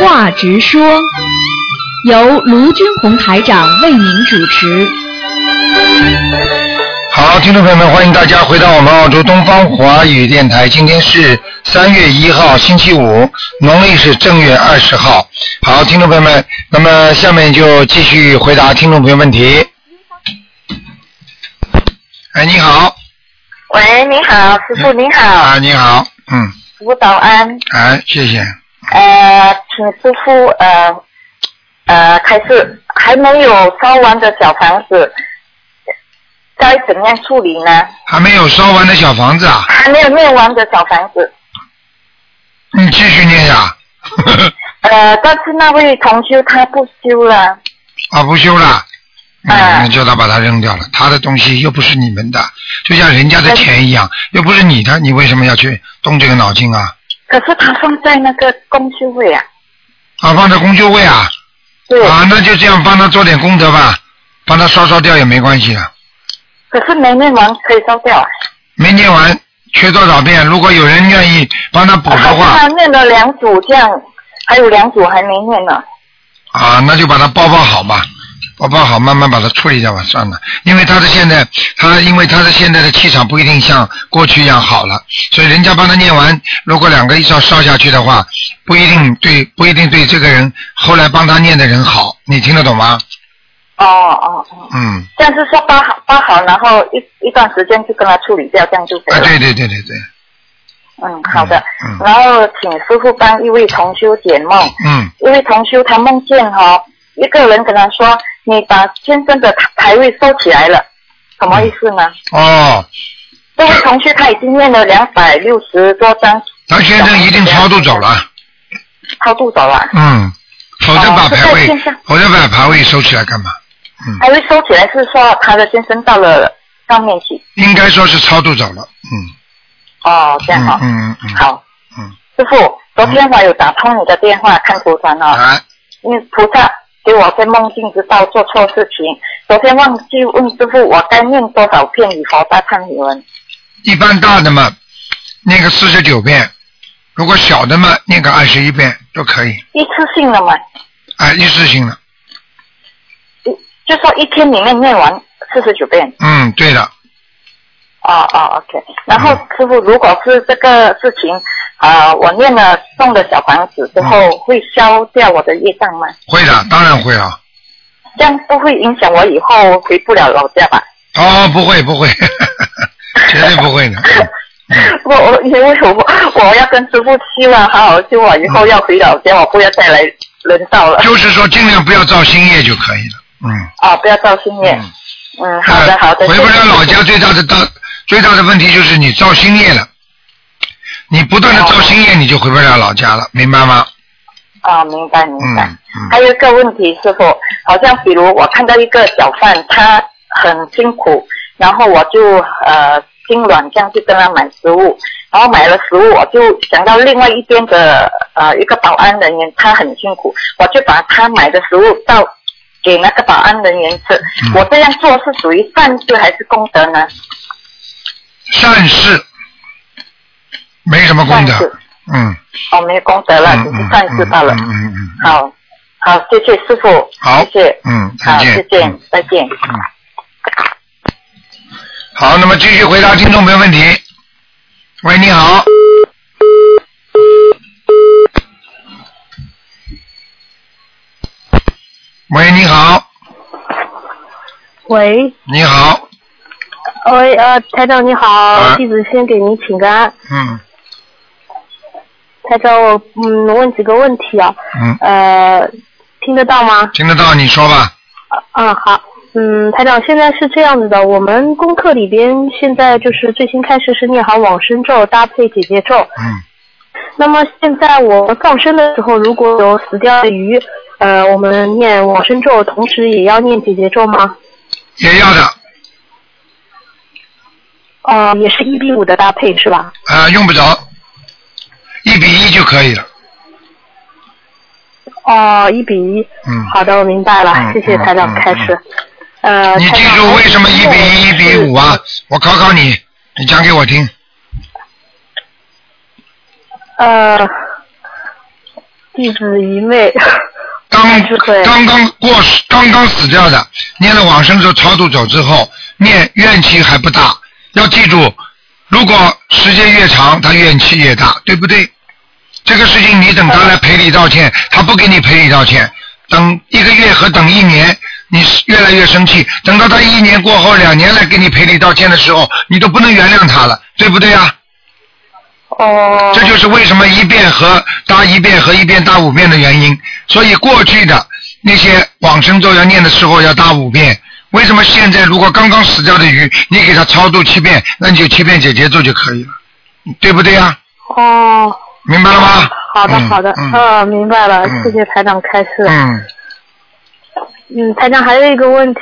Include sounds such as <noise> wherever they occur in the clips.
话直说，由卢军红台长为您主持。好，听众朋友们，欢迎大家回到我们澳洲东方华语电台。今天是三月一号，星期五，农历是正月二十号。好，听众朋友们，那么下面就继续回答听众朋友问题。哎，你好。喂，你好，师傅你好。啊，你好，嗯，师傅早安。哎，谢谢。呃，请师傅呃呃开始，还没有烧完的小房子，该怎样处理呢？还没有烧完的小房子啊？还没有念完的小房子，你继续念呀。<laughs> 呃，但是那位同修他不修了，啊，不修了。嗯，叫他把它扔掉了。他的东西又不是你们的，就像人家的钱一样，又不是你的，你为什么要去动这个脑筋啊？可是他放在那个公修位啊。啊，放在公修位啊？对。啊，那就这样帮他做点功德吧，帮他烧烧掉也没关系的。可是没念完可以烧掉啊。没念完，缺多少遍？如果有人愿意帮他补的话，他念了两组这样，还有两组还没念呢。啊，那就把它包包好吧，包包好，慢慢把它处理掉吧，算了。因为他的现在，他因为他的现在的气场不一定像过去一样好了，所以人家帮他念完，如果两个一烧烧下去的话，不一定对，不一定对这个人后来帮他念的人好，你听得懂吗？哦哦哦，嗯，这样是说包好包好，然后一一段时间就跟他处理掉，这样就可以啊，了。对对对对对，嗯，好的。嗯然后请师傅帮一位同修解梦。嗯，一位同修他梦见哈、一个人跟他说：“你把先生的牌位收起来了。”什么意思呢？哦，这位同学他已经念了两百六十多张，他先生一定超度走了，超度走了，嗯，否则把牌位否则把牌位收起来干嘛？嗯。牌位收起来是说他的先生到了上面去。应该说是超度走了，嗯。哦，这样哈、嗯嗯嗯，好，嗯，师傅，昨天我有打通你的电话看图腾哦，啊，因为菩萨给我在梦境知道做错事情，昨天忘记问师傅我该念多少遍以佛大忏悔文。一般大的嘛，念个四十九遍，如果小的嘛，念个二十一遍都可以，一次性的嘛，啊，一次性的，就说一天里面念完四十九遍。嗯，对的，哦哦，OK。然后师傅，如果是这个事情，啊、我念了送了小房子之后，会消掉我的业障吗？会的，当然会啊，这样不会影响我以后回不了老家吧？哦，不会不会，<laughs> 绝对不会的，<laughs> 我我因为我我要跟师傅希望好好修，我以后要回老家，我不要再来人道了。就是说尽量不要造新业就可以了，嗯。啊，不要造新业。嗯，好的好的。回不了老家最大的大最大的问题就是你造新业了，你不断的造新业，你就回不了老家了，明白吗？啊，明白明白。嗯嗯还有一个问题，师傅，好像比如我看到一个小贩，他很辛苦，然后我就呃心软，这样去跟他买食物，然后买了食物，我就想到另外一边的呃一个保安人员，他很辛苦，我就把他买的食物到给那个保安人员吃。嗯我这样做是属于善事还是功德呢？善事没什么功德，嗯，哦，没功德了，嗯只是善事罢了。嗯嗯嗯嗯，好，好，谢谢师傅，好谢谢，嗯，再见，再见嗯，再见。好，那么继续回答听众朋友问题。喂，你好。喂，你好，喂，你好，喂，呃，台长你好，啊弟子先给您请个安。嗯台长，我嗯问几个问题啊，嗯，呃，听得到吗？听得到，你说吧。嗯，好。嗯，台长，现在是这样子的，我们功课里边现在就是最新开始是念好往生咒搭配姐姐咒。嗯。那么现在我们放生的时候，如果有死掉的鱼，呃，我们念往生咒，同时也要念姐姐咒吗？也要的，哦、也是一比五的搭配是吧？啊、用不着，一比一就可以了。哦，一比一。嗯。好的，我明白了，嗯谢谢台长嗯开始。呃，你记住为什么一比一、一比五啊？我考考你，你讲给我听。呃，弟子愚昧，<laughs> 刚刚刚过刚刚死掉的，念了往生咒超度走之后，念怨气还不大。要记住，如果时间越长，他怨气越大，对不对？这个事情你等他来赔礼道歉，他不给你赔礼道歉，等一个月和等一年，你是越来越生气。等到他一年过后、两年来给你赔礼道歉的时候，你都不能原谅他了，对不对啊？哦，这就是为什么一遍和搭一遍和一遍搭五遍的原因。所以过去的那些往生咒要念的时候要搭五遍，为什么现在如果刚刚死掉的鱼，你给它超度七遍，那你就七遍解结咒就可以了，对不对呀、哦，明白了吗？好的嗯好的，嗯嗯，明白了，嗯谢谢台长开示。嗯，嗯，台长还有一个问题，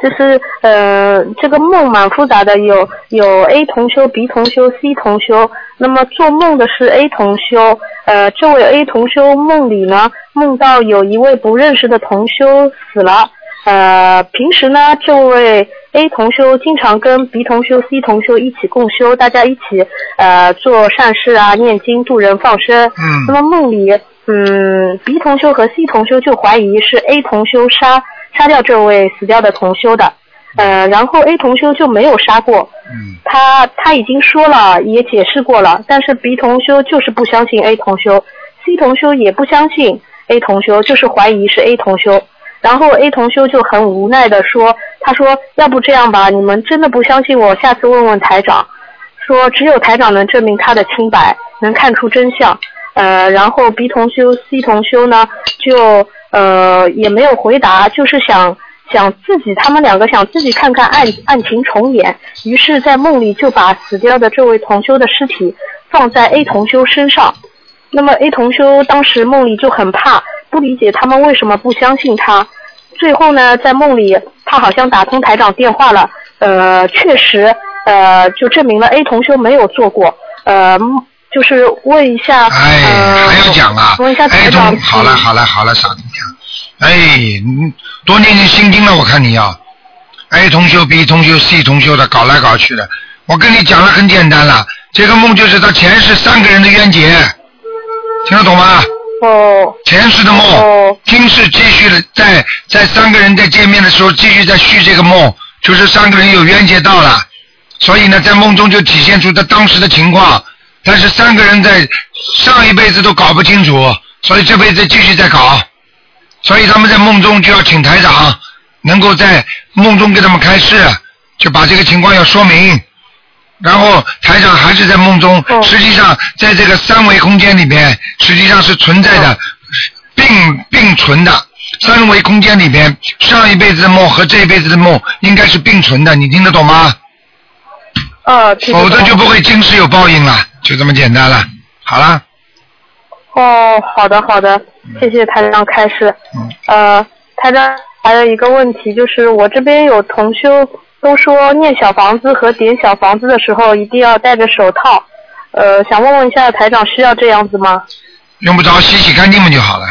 就是呃，这个梦蛮复杂的，有有 A 同修、B 同修、C 同修。那么做梦的是 A 同修，呃，这位 A 同修梦里呢，梦到有一位不认识的同修死了。呃，平时呢，这位 A 同修经常跟 B 同修、C 同修一起共修，大家一起呃做善事啊，念经度人放生。嗯那么梦里，嗯，B 同修和 C 同修就怀疑是 A 同修杀杀掉这位死掉的同修的，呃，然后 A 同修就没有杀过，嗯他他已经说了，也解释过了，但是 B 同修就是不相信 A 同修，C 同修也不相信 A 同修，就是怀疑是 A 同修。然后 A 同修就很无奈的说：“他说要不这样吧，你们真的不相信我，下次问问台长。说只有台长能证明他的清白，能看出真相。呃，然后 B 同修、C 同修呢，就呃也没有回答，就是想想自己，他们两个想自己看看案案情重演，于是，在梦里就把死掉的这位同修的尸体放在 A 同修身上。那么 A 同修当时梦里就很怕，不理解他们为什么不相信他。最后呢，在梦里他好像打通台长电话了，呃，确实，呃，就证明了 A 同修没有做过，呃，就是问一下，哎，呃，还要讲啊。问一下？哎，台长，好了好了好了，傻姑娘，哎，你多念念心经了，我看你要 A 同修、B 同修、C 同修的搞来搞去的，我跟你讲了很简单了，这个梦就是他前世三个人的冤结，听得懂吗？哦前世的梦，哦今世继续的在在三个人在见面的时候继续在续这个梦，就是三个人有冤结到了，所以呢，在梦中就体现出他当时的情况，但是三个人在上一辈子都搞不清楚，所以这辈子继续在搞，所以他们在梦中就要请台长，能够在梦中给他们开示，就把这个情况要说明。然后台长还是在梦中，哦实际上在这个三维空间里面，实际上是存在的并并存的。三维空间里面，上一辈子的梦和这一辈子的梦应该是并存的，你听得懂吗？呃，否则就不会今世有报应了，就这么简单了。好了，哦，好的好的，谢谢台长开示。嗯，呃，台长还有一个问题，就是我这边有同修都说念小房子和点小房子的时候一定要戴着手套，呃，想问问一下台长需要这样子吗？用不着洗洗干净嘛就好了。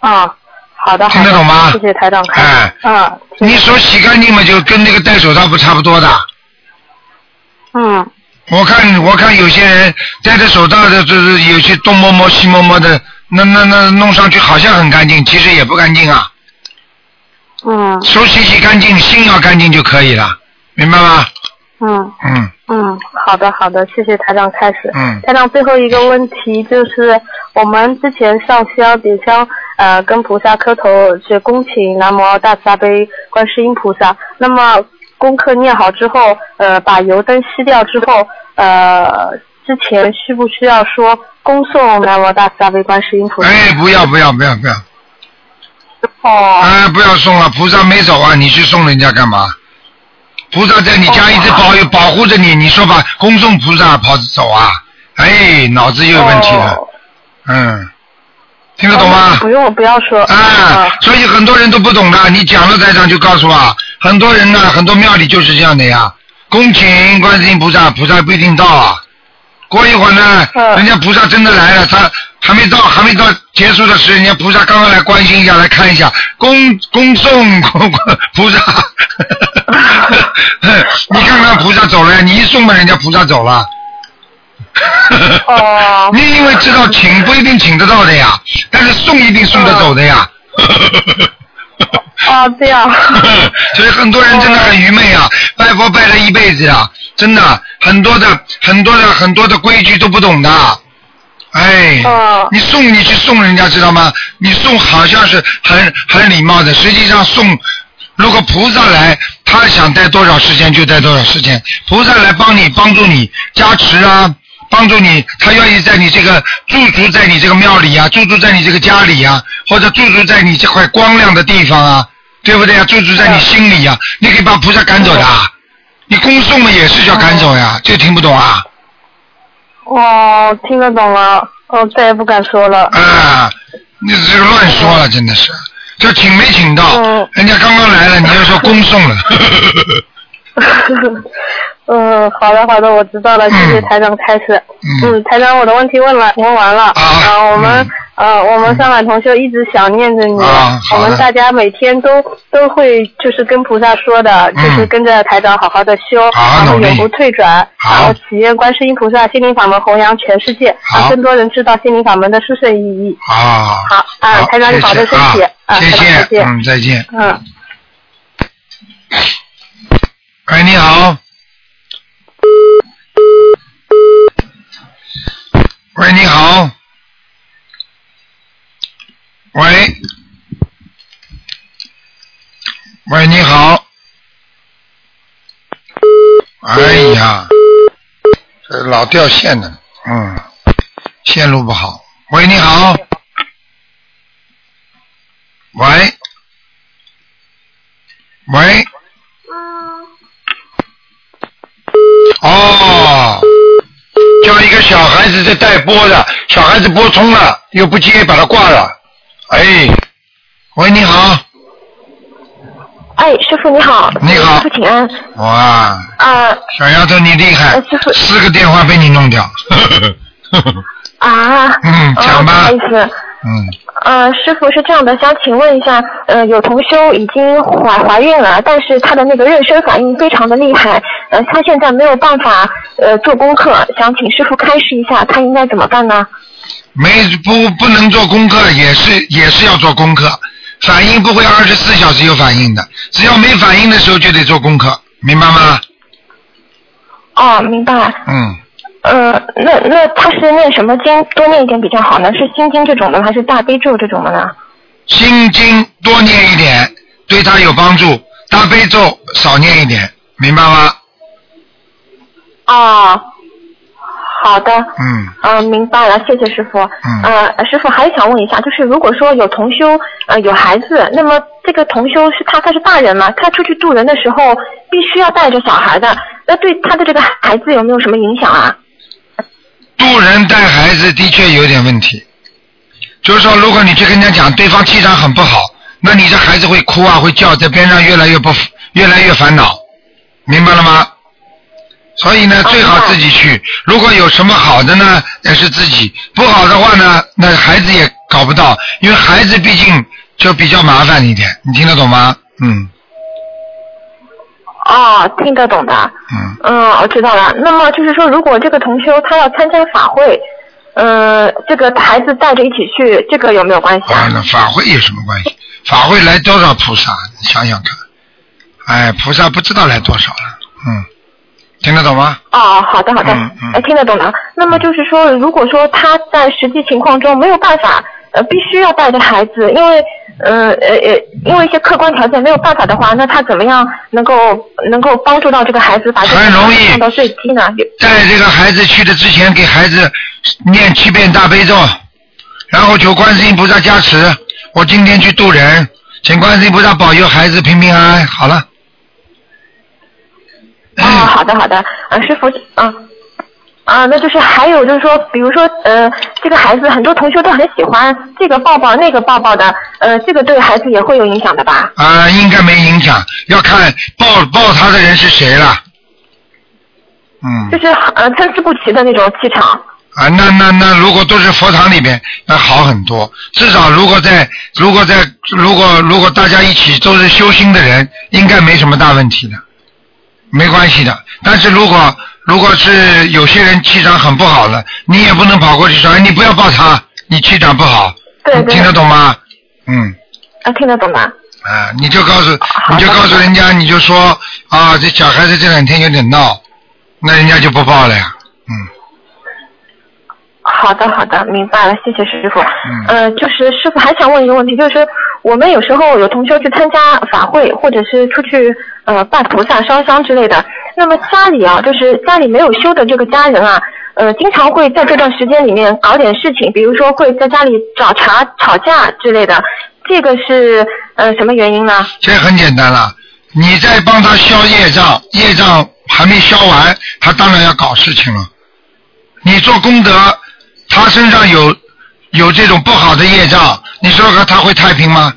啊，好的好的，听得懂吗谢谢台长。哎啊，你手洗干净嘛，就跟那个戴手套不差不多的。嗯，我看我看有些人戴着手套的，就是有些东摸摸西摸摸的，那那那弄上去好像很干净，其实也不干净啊。嗯手洗洗干净，心要干净就可以了，明白吗？嗯嗯嗯，好的好的，谢谢台长开始。嗯台长最后一个问题就是，我们之前上香点香，呃，跟菩萨磕头是恭请南无大慈大悲观世音菩萨。那么功课念好之后，呃，把油灯熄掉之后，呃，之前需不需要说恭送南无大慈大悲观世音菩萨？哎，不要不要不要不要，哦哎，不要送了，菩萨没走啊，你去送人家干嘛？菩萨在你家一直保佑保护着你，你说吧恭送菩萨跑着走啊？哎，脑子又有问题了，哦嗯，听得懂吗？不用，不要说。啊，所以很多人都不懂的，你讲了台长就告诉我，很多人呢，很多庙里就是这样的呀。恭请观世音菩萨，菩萨不一定到啊。过一会儿呢，嗯人家菩萨真的来了，他还没到，还没到结束的时候，人家菩萨刚刚来关心一下，来看一下，恭恭送 <laughs> 菩萨。<laughs> 你看看菩萨走了呀，你一送吧，人家菩萨走了。哦 <laughs> 你因为知道请不一定请得到的呀，但是送一定送得走的呀。哦，<laughs> 这样。<laughs> 所以很多人真的很愚昧啊，拜佛拜了一辈子啊，真的很多的很多的很多的规矩都不懂的。哎，哦你送你去送人家知道吗？你送好像是很很礼貌的，实际上送，如果菩萨来，他想待多少时间就待多少时间，菩萨来帮你帮助你加持啊，帮助你，他愿意在你这个驻足在你这个庙里啊，驻足在你这个家里啊，或者驻足在你这块光亮的地方啊，对不对啊？驻足在你心里啊，你可以把菩萨赶走的啊，你恭送嘛也是叫赶走呀，这听不懂啊？哦，听得懂了。哦，再也不敢说了。啊，你这个乱说了，真的是，就请没请到，嗯人家刚刚来了，你就说恭送了，<laughs> <laughs> <laughs> 嗯，好的好的，我知道了，谢谢嗯台长开始。嗯。嗯，台长，我的问题问了，问完了。啊呃我们嗯。呃，我们上海同学一直想念着你，我们大家每天都都会就是跟菩萨说的，嗯。就是跟着台长好好的修，然后永不退转，好。然后祈愿观世音菩萨心灵法门弘扬全世界，好。让更多人知道心灵法门的殊胜意义。啊，好啊台长你保重身体。啊再，见。嗯，再见。嗯。喂，你好。喂，你好。喂。喂，你好。哎呀，这老掉线呢，嗯，线路不好。喂，你好。喂。喂。哦，叫一个小孩子带播的，小孩子拨通了又不接，把他挂了。哎，喂，你好，哎，师傅你好，你好。师傅请安。哇，啊。小丫头你厉害呃师傅，四个电话被你弄掉。<laughs> 啊，嗯哦讲吧。不好意思，嗯，呃，师傅是这样的，想请问一下，呃，有同修已经怀怀孕了，但是她的那个妊娠反应非常的厉害，呃，她现在没有办法呃做功课，想请师傅开示一下，她应该怎么办呢？没不不能做功课，也是也是要做功课。反应不会二十四小时有反应的，只要没反应的时候就得做功课，明白吗？哦，明白。嗯，呃，那那他是念什么经多念一点比较好呢？是心经这种的，还是大悲咒这种的呢？心经多念一点，对他有帮助；大悲咒少念一点，明白吗？哦，好的。嗯，嗯，明白了，谢谢师傅。嗯呃，师傅还想问一下，就是如果说有同修呃有孩子，那么这个同修是他他是大人嘛，他出去度人的时候必须要带着小孩的，那对他的这个孩子有没有什么影响啊？渡人带孩子的确有点问题，就是说，如果你去跟人家讲对方气场很不好，那你这孩子会哭啊，会叫，在边上越来越不越来越烦恼，明白了吗？所以呢，哦最好自己去。如果有什么好的呢，也是自己；不好的话呢，那孩子也搞不到，因为孩子毕竟就比较麻烦一点。你听得懂吗？嗯哦，听得懂的。嗯，嗯，我知道了。那么就是说，如果这个同修他要参加法会，呃，这个孩子带着一起去，这个有没有关系啊，啊？那法会有什么关系？法会来多少菩萨？你想想看，哎，菩萨不知道来多少了。嗯，听得懂吗？哦，好的好的嗯嗯，哎，听得懂的。那么就是说，如果说他在实际情况中没有办法，呃，必须要带着孩子，因为呃呃呃，因为一些客观条件没有办法的话，那他怎么样能够能够帮助到这个孩子把这个很容易降到最低呢？在这个孩子去的之前，给孩子念七遍大悲咒，然后求观世音菩萨加持。我今天去渡人，请观世音菩萨保佑孩子平平安安。好了。哦，好的好的，啊，师傅，啊。啊，那就是还有就是说，比如说，呃，这个孩子很多同学都很喜欢这个抱抱那个抱抱的，呃，这个对孩子也会有影响的吧？啊、应该没影响，要看抱抱他的人是谁了。嗯。就是呃参差不齐的那种气场。啊，那那那，如果都是佛堂里边，那好很多。至少如果在如果在如果如果大家一起都是修心的人，应该没什么大问题的，没关系的。但是如果如果是有些人气场很不好了，你也不能跑过去说，哎，你不要抱他，你气场不好，对听得懂吗？嗯。啊，听得懂吗？啊，你就告诉，你就告诉人家，你就说啊，这小孩子这两天有点闹，那人家就不报了呀。嗯，好的，好的，明白了，谢谢师傅。嗯呃，就是师傅还想问一个问题，就是我们有时候有同学去参加法会，或者是出去呃拜菩萨、烧香之类的，那么家里啊，就是家里没有修的这个家人啊，呃，经常会在这段时间里面搞点事情，比如说会在家里找茬、吵架之类的，这个是呃什么原因呢？这很简单了，你在帮他消业障，业障还没消完，他当然要搞事情了。你做功德，他身上有有这种不好的业障，你说说他会太平吗？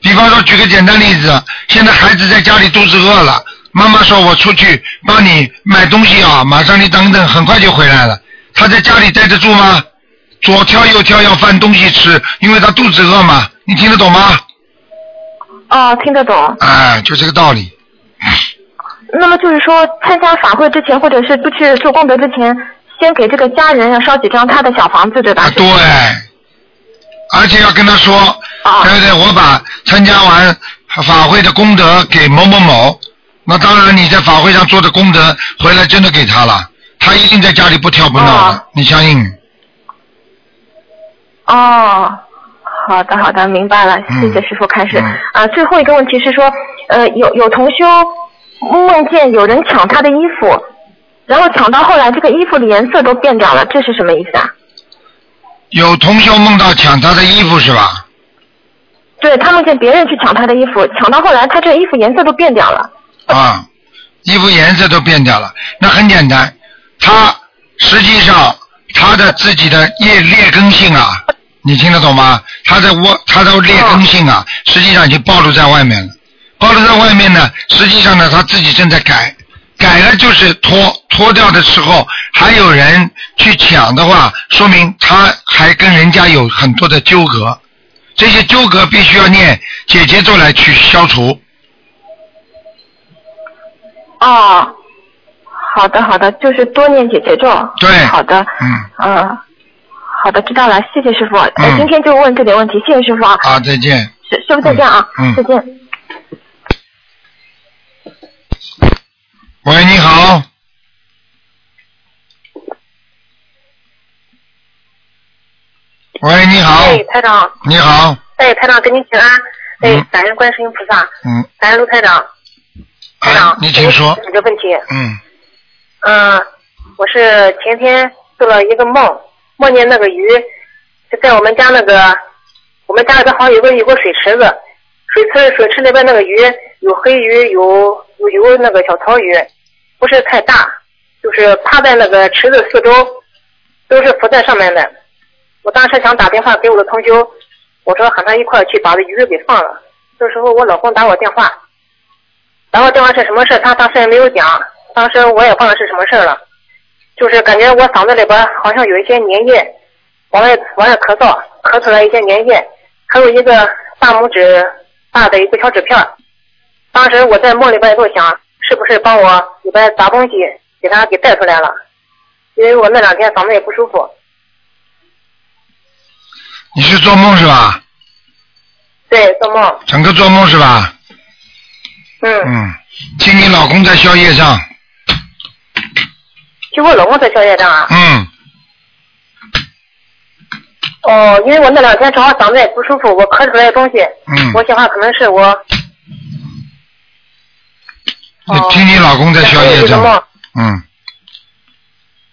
比方说，举个简单例子，现在孩子在家里肚子饿了，妈妈说我出去帮你买东西啊，马上你等等，很快就回来了。他在家里待得住吗？左挑右挑要饭东西吃，因为他肚子饿嘛。你听得懂吗？哦，听得懂。哎，就这个道理。那么就是说，参加法会之前，或者是不去做功德之前，先给这个家人要烧几张他的小房子，对吧？啊，对，而且要跟他说，啊对不对？我把参加完法会的功德给某某某，那当然你在法会上做的功德回来真的给他了，他一定在家里不跳不闹的，啊你相信？哦，好的好的，明白了，嗯谢谢师傅开始。嗯啊，最后一个问题是说，呃，有有同修梦见有人抢他的衣服，然后抢到后来这个衣服的颜色都变掉了，这是什么意思啊？有同修梦到抢他的衣服是吧？对他梦见别人去抢他的衣服，抢到后来他这衣服颜色都变掉了。啊，衣服颜色都变掉了，那很简单，他实际上他的自己的劣劣根性啊，你听得懂吗？他的窝他的劣根性啊，实际上已经暴露在外面了。暴露在外面呢，实际上呢他自己正在改，改了就是脱脱掉的时候，还有人去抢的话，说明他还跟人家有很多的纠葛，这些纠葛必须要念解结咒来去消除。哦，好的好的，就是多念姐姐咒。对好的。嗯。嗯，好的，知道了，谢谢师傅。呃，嗯今天就问这点问题，谢谢师傅啊。好，再见。师师傅再见啊。嗯嗯再见。喂，你好。喂，你好，哎，台长，你好，哎，台长，给您请安。哎嗯，感恩观世音菩萨，嗯，感恩卢台长。台哎长，，你请说几个问题。嗯，嗯，我是前天做了一个梦，梦见那个鱼就在我们家那个，我们家里边好像有个有个水池子，水池水池里边那个鱼有黑鱼，有有有那个小草鱼，不是太大，就是趴在那个池子四周，都是浮在上面的。我当时想打电话给我的同修，我说喊他一块去把这鱼给放了。这时候我老公打我电话，打我电话是什么事？他当时也没有讲，当时我也忘了是什么事了，就是感觉我嗓子里边好像有一些粘液，往外往外咳嗽，咳出来一些粘液，还有一个大拇指大的一个小纸片儿。当时我在梦里边也就想，是不是帮我里边砸东西给他给带出来了？因为我那两天嗓子也不舒服。你是做梦是吧？对，做梦，整个做梦是吧？嗯，嗯，听你老公在消业障，就我老公在宵夜上啊。嗯，哦，因为我那两天正好嗓子也不舒服，我咳出来的东西，嗯。我想话可能是我。哦听你老公在消业障这个梦，嗯，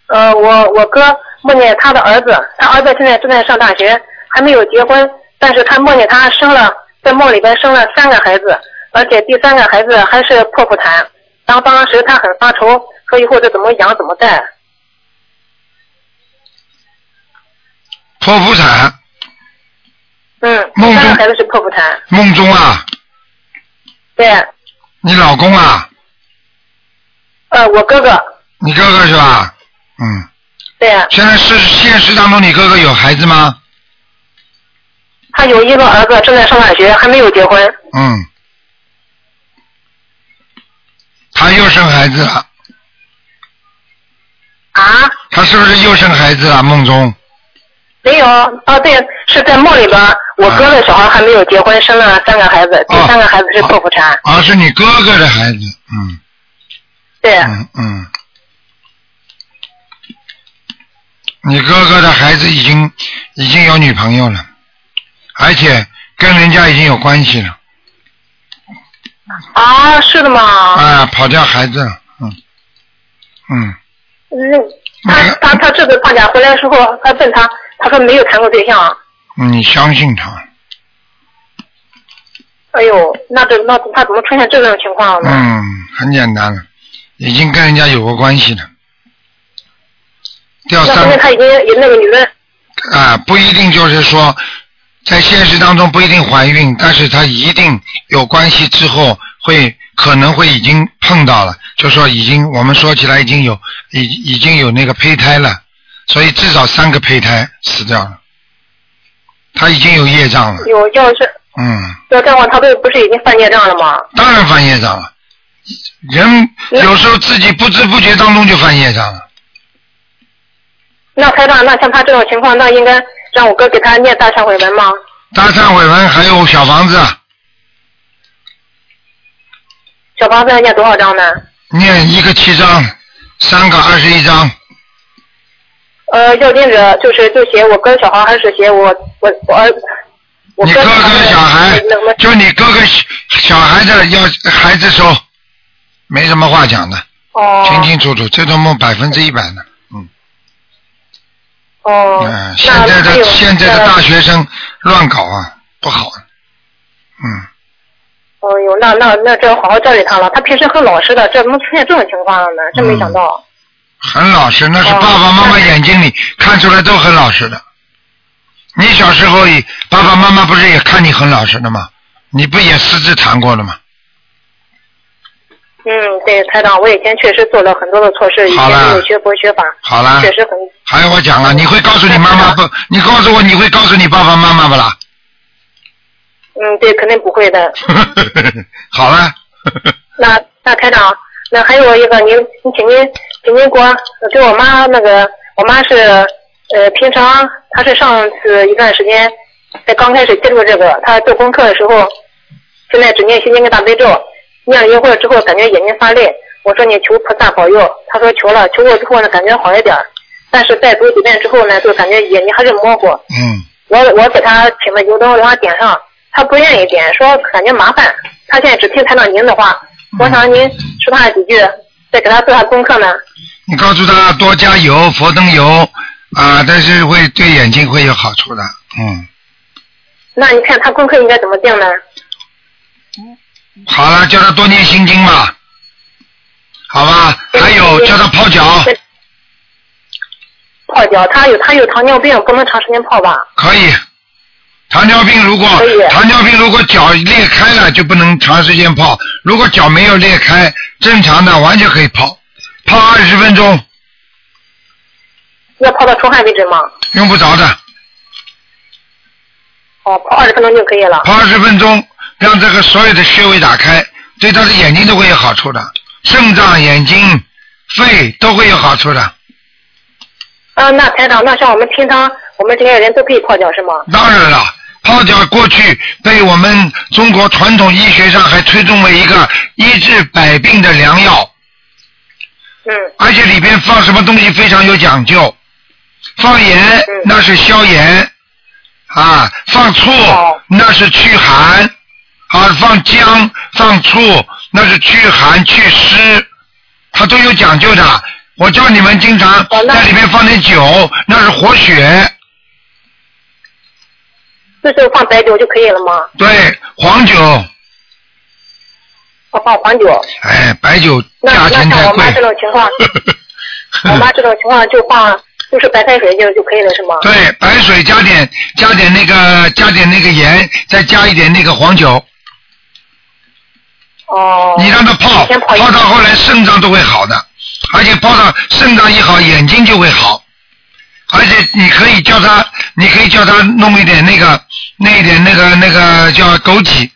呃，我我哥梦见他的儿子，他儿子现在正在上大学，还没有结婚，但是他梦见他生了，在梦里边生了三个孩子，而且第三个孩子还是破腹产，然后当时他很发愁，说以后这怎么养怎么带。剖腹产，嗯，梦中第三个孩子是剖腹产，梦中啊，对，你老公啊，呃，我哥哥，你哥哥是吧？嗯，对，现在是现实当中你哥哥有孩子吗？他有一个儿子正在上大学，还没有结婚。嗯，他又生孩子了，啊？他是不是又生孩子了？梦中？没有，哦对，是在梦里边，我哥的小孩还没有结婚，生了三个孩子，第三个孩子是剖腹产。啊，是你哥哥的孩子，嗯。对，嗯嗯，你哥哥的孩子已经已经有女朋友了，而且跟人家已经有关系了，啊，是的吗？啊，跑掉孩子了，嗯嗯，嗯，他他他这次放假回来的时候，他问他，他说没有谈过对象。你相信他，哎呦，那这那他怎么出现这种情况呢？嗯，很简单了，已经跟人家有过关系了，掉那说三明他已经有那个女人，啊，不一定就是说，在现实当中不一定怀孕，但是她一定有关系之后会可能会已经碰到了，就说已经我们说起来已经有已已经有那个胚胎了，所以至少三个胚胎死掉了，她已经有业障了，有要是嗯，要这样的话，他不不是已经犯业障了吗？当然犯业障了，人有时候自己不知不觉当中就犯业障了，那台长，那像他这种情况，那应该让我哥给他念大忏悔文吗？大忏悔文还有小房子，小房子要念多少张呢？念一个七张，三个二十一张。呃，要念着就是就写我哥小孩，还是写我我我儿？我你哥哥小孩就你哥哥小小孩的要孩子收，没什么话讲的，哦清清楚楚，这种梦百分之一百的，嗯哦，嗯，现在的现在的呃大学生乱搞啊，不好，嗯，哦呦，那那那这要好好教育他了。他平时很老实的，这怎么出现这种情况了呢？真没想到。很老实，那是爸爸妈妈眼睛里看出来都很老实的。你小时候也爸爸妈妈不是也看你很老实的吗？你不也私自谈过了吗？嗯，对，台长，我以前确实做了很多的错事，以前没有学佛学法，好了，确实很。还有我讲了，你会告诉你妈妈不？你告诉我，你会告诉你爸爸妈妈不啦？嗯，对，肯定不会的。<laughs> 好了，<laughs> 那那台长，那还有一个，您您请您请您给我给我妈那个，我妈是呃平常她是上次一段时间在刚开始接触这个，她做功课的时候，现在只念心经跟大悲咒，念了一会儿之后感觉眼睛发累，我说你求菩萨保佑，他说求了，求过之后呢感觉好一点儿，但是再读几遍之后呢，就感觉眼睛还是模糊。嗯，我我给他请了油灯让他点上，他不愿意点，说感觉麻烦。他现在只听台长您的话，我想您说他几句，再给他做下功课呢。你告诉他多加油，佛灯油啊，但是会对眼睛会有好处的，嗯。那你看他功课应该怎么定呢？好了，叫他多念心经吧，好吧？还有叫他泡脚，泡脚，他有他有糖尿病，不能长时间泡吧？可以。糖尿病如果糖尿病如果脚裂开了就不能长时间泡，如果脚没有裂开，正常的完全可以泡，泡二十分钟要泡到出汗为止吗？用不着的，哦，泡二十分钟就可以了。泡二十分钟让这个所有的穴位打开，对他的眼睛都会有好处的，肾脏、眼睛、肺都会有好处的。啊，那台长，那像我们平常我们这些人都可以泡脚是吗？当然了，泡脚过去被我们中国传统医学上还推崇为一个医治百病的良药，嗯，而且里边放什么东西非常有讲究，放盐那是消炎，啊，放醋那是驱寒，啊，放姜放醋那是驱寒祛湿，它都有讲究的。我叫你们经常在里面放点酒，那是活血。这时候放白酒就可以了吗？对，黄酒，我放黄酒。哎，白酒那那价钱太贵像我妈。这种情况，<laughs> 我妈这种情况就放就是白开水就就可以了是吗？对，白水加点加点那个加点那个盐，再加一点那个黄酒，哦。你让他泡，泡泡到后来肾脏都会好的，而且泡到肾脏一好，眼睛就会好。而且你可以叫他，你可以叫他弄一点那个，那一点那个那个叫枸杞，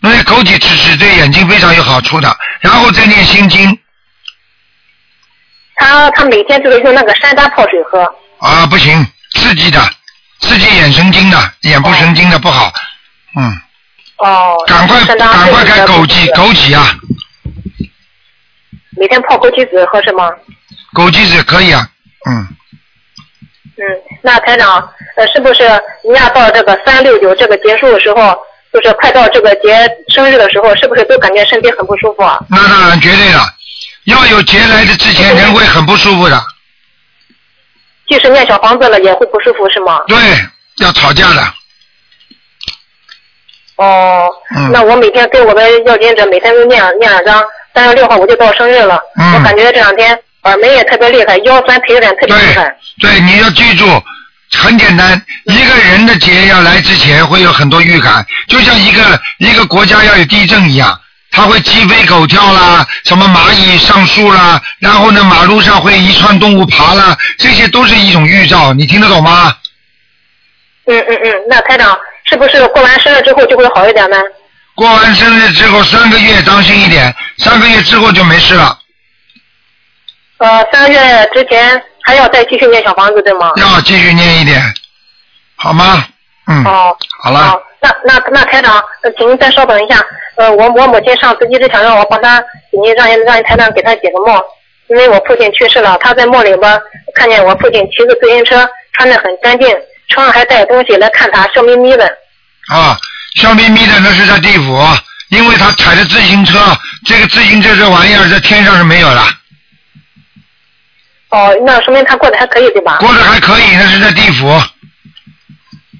弄点枸杞吃吃，对眼睛非常有好处的。然后再念心经，他他每天就是用那个山楂泡水喝。啊，不行，刺激的，刺激眼神经的，眼部神经的不好。嗯，哦。赶快赶快开枸杞，枸。杞啊，每天泡枸杞子喝是吗？枸杞子可以啊。嗯，嗯，那台长，呃，是不是人家到这个三六九这个结束的时候，就是快到这个节生日的时候，是不是都感觉身体很不舒服啊？那当然绝对的，要有节来的之前人会很不舒服的，即使念小房子了也会不舒服是吗？对，要吵架的。哦，嗯那我每天给我们要经者每天都念念两张，三月六号我就到生日了，嗯我感觉这两天耳鸣也特别厉害，腰酸腿有点特别厉害。对，你要记住，很简单，一个人的节要来之前会有很多预感，就像一个一个国家要有地震一样，它会鸡飞狗跳啦，什么蚂蚁上树啦，然后呢，马路上会一串动物爬啦，这些都是一种预兆，你听得懂吗？嗯嗯嗯，那台长是不是过完生日之后就会好一点呢？过完生日之后三个月当心一点，三个月之后就没事了，呃，三个月之前还要再继续念小房子对吗？要继续念一点，好吗？嗯，哦，好了好，那那那台长，呃请您再稍等一下。呃，我我母亲上次一直想让我帮她，给您让让台长给她解个梦，因为我父亲去世了，她在梦里边看见我父亲骑着自行车，穿得很干净，车上还带东西来看他，笑眯眯的。啊，笑眯眯的那是在地府，因为他踩着自行车，这个自行车这玩意儿在天上是没有的，哦，那说明他过得还可以对吧？过得还可以，那是在地府。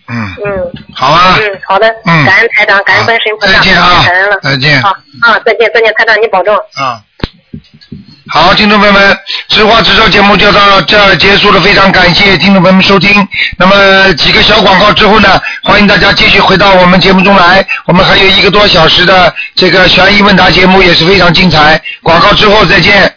嗯，嗯好啊，嗯，好的，嗯感恩台长，感恩观世音菩萨，再见啊感恩了，再见好啊，再见再见，台长你保重。啊。好，听众朋友们，直话直说节目就到这儿结束了，非常感谢听众朋友们收听。那么几个小广告之后呢，欢迎大家继续回到我们节目中来。我们还有一个多小时的这个悬疑问答节目也是非常精彩。广告之后再见。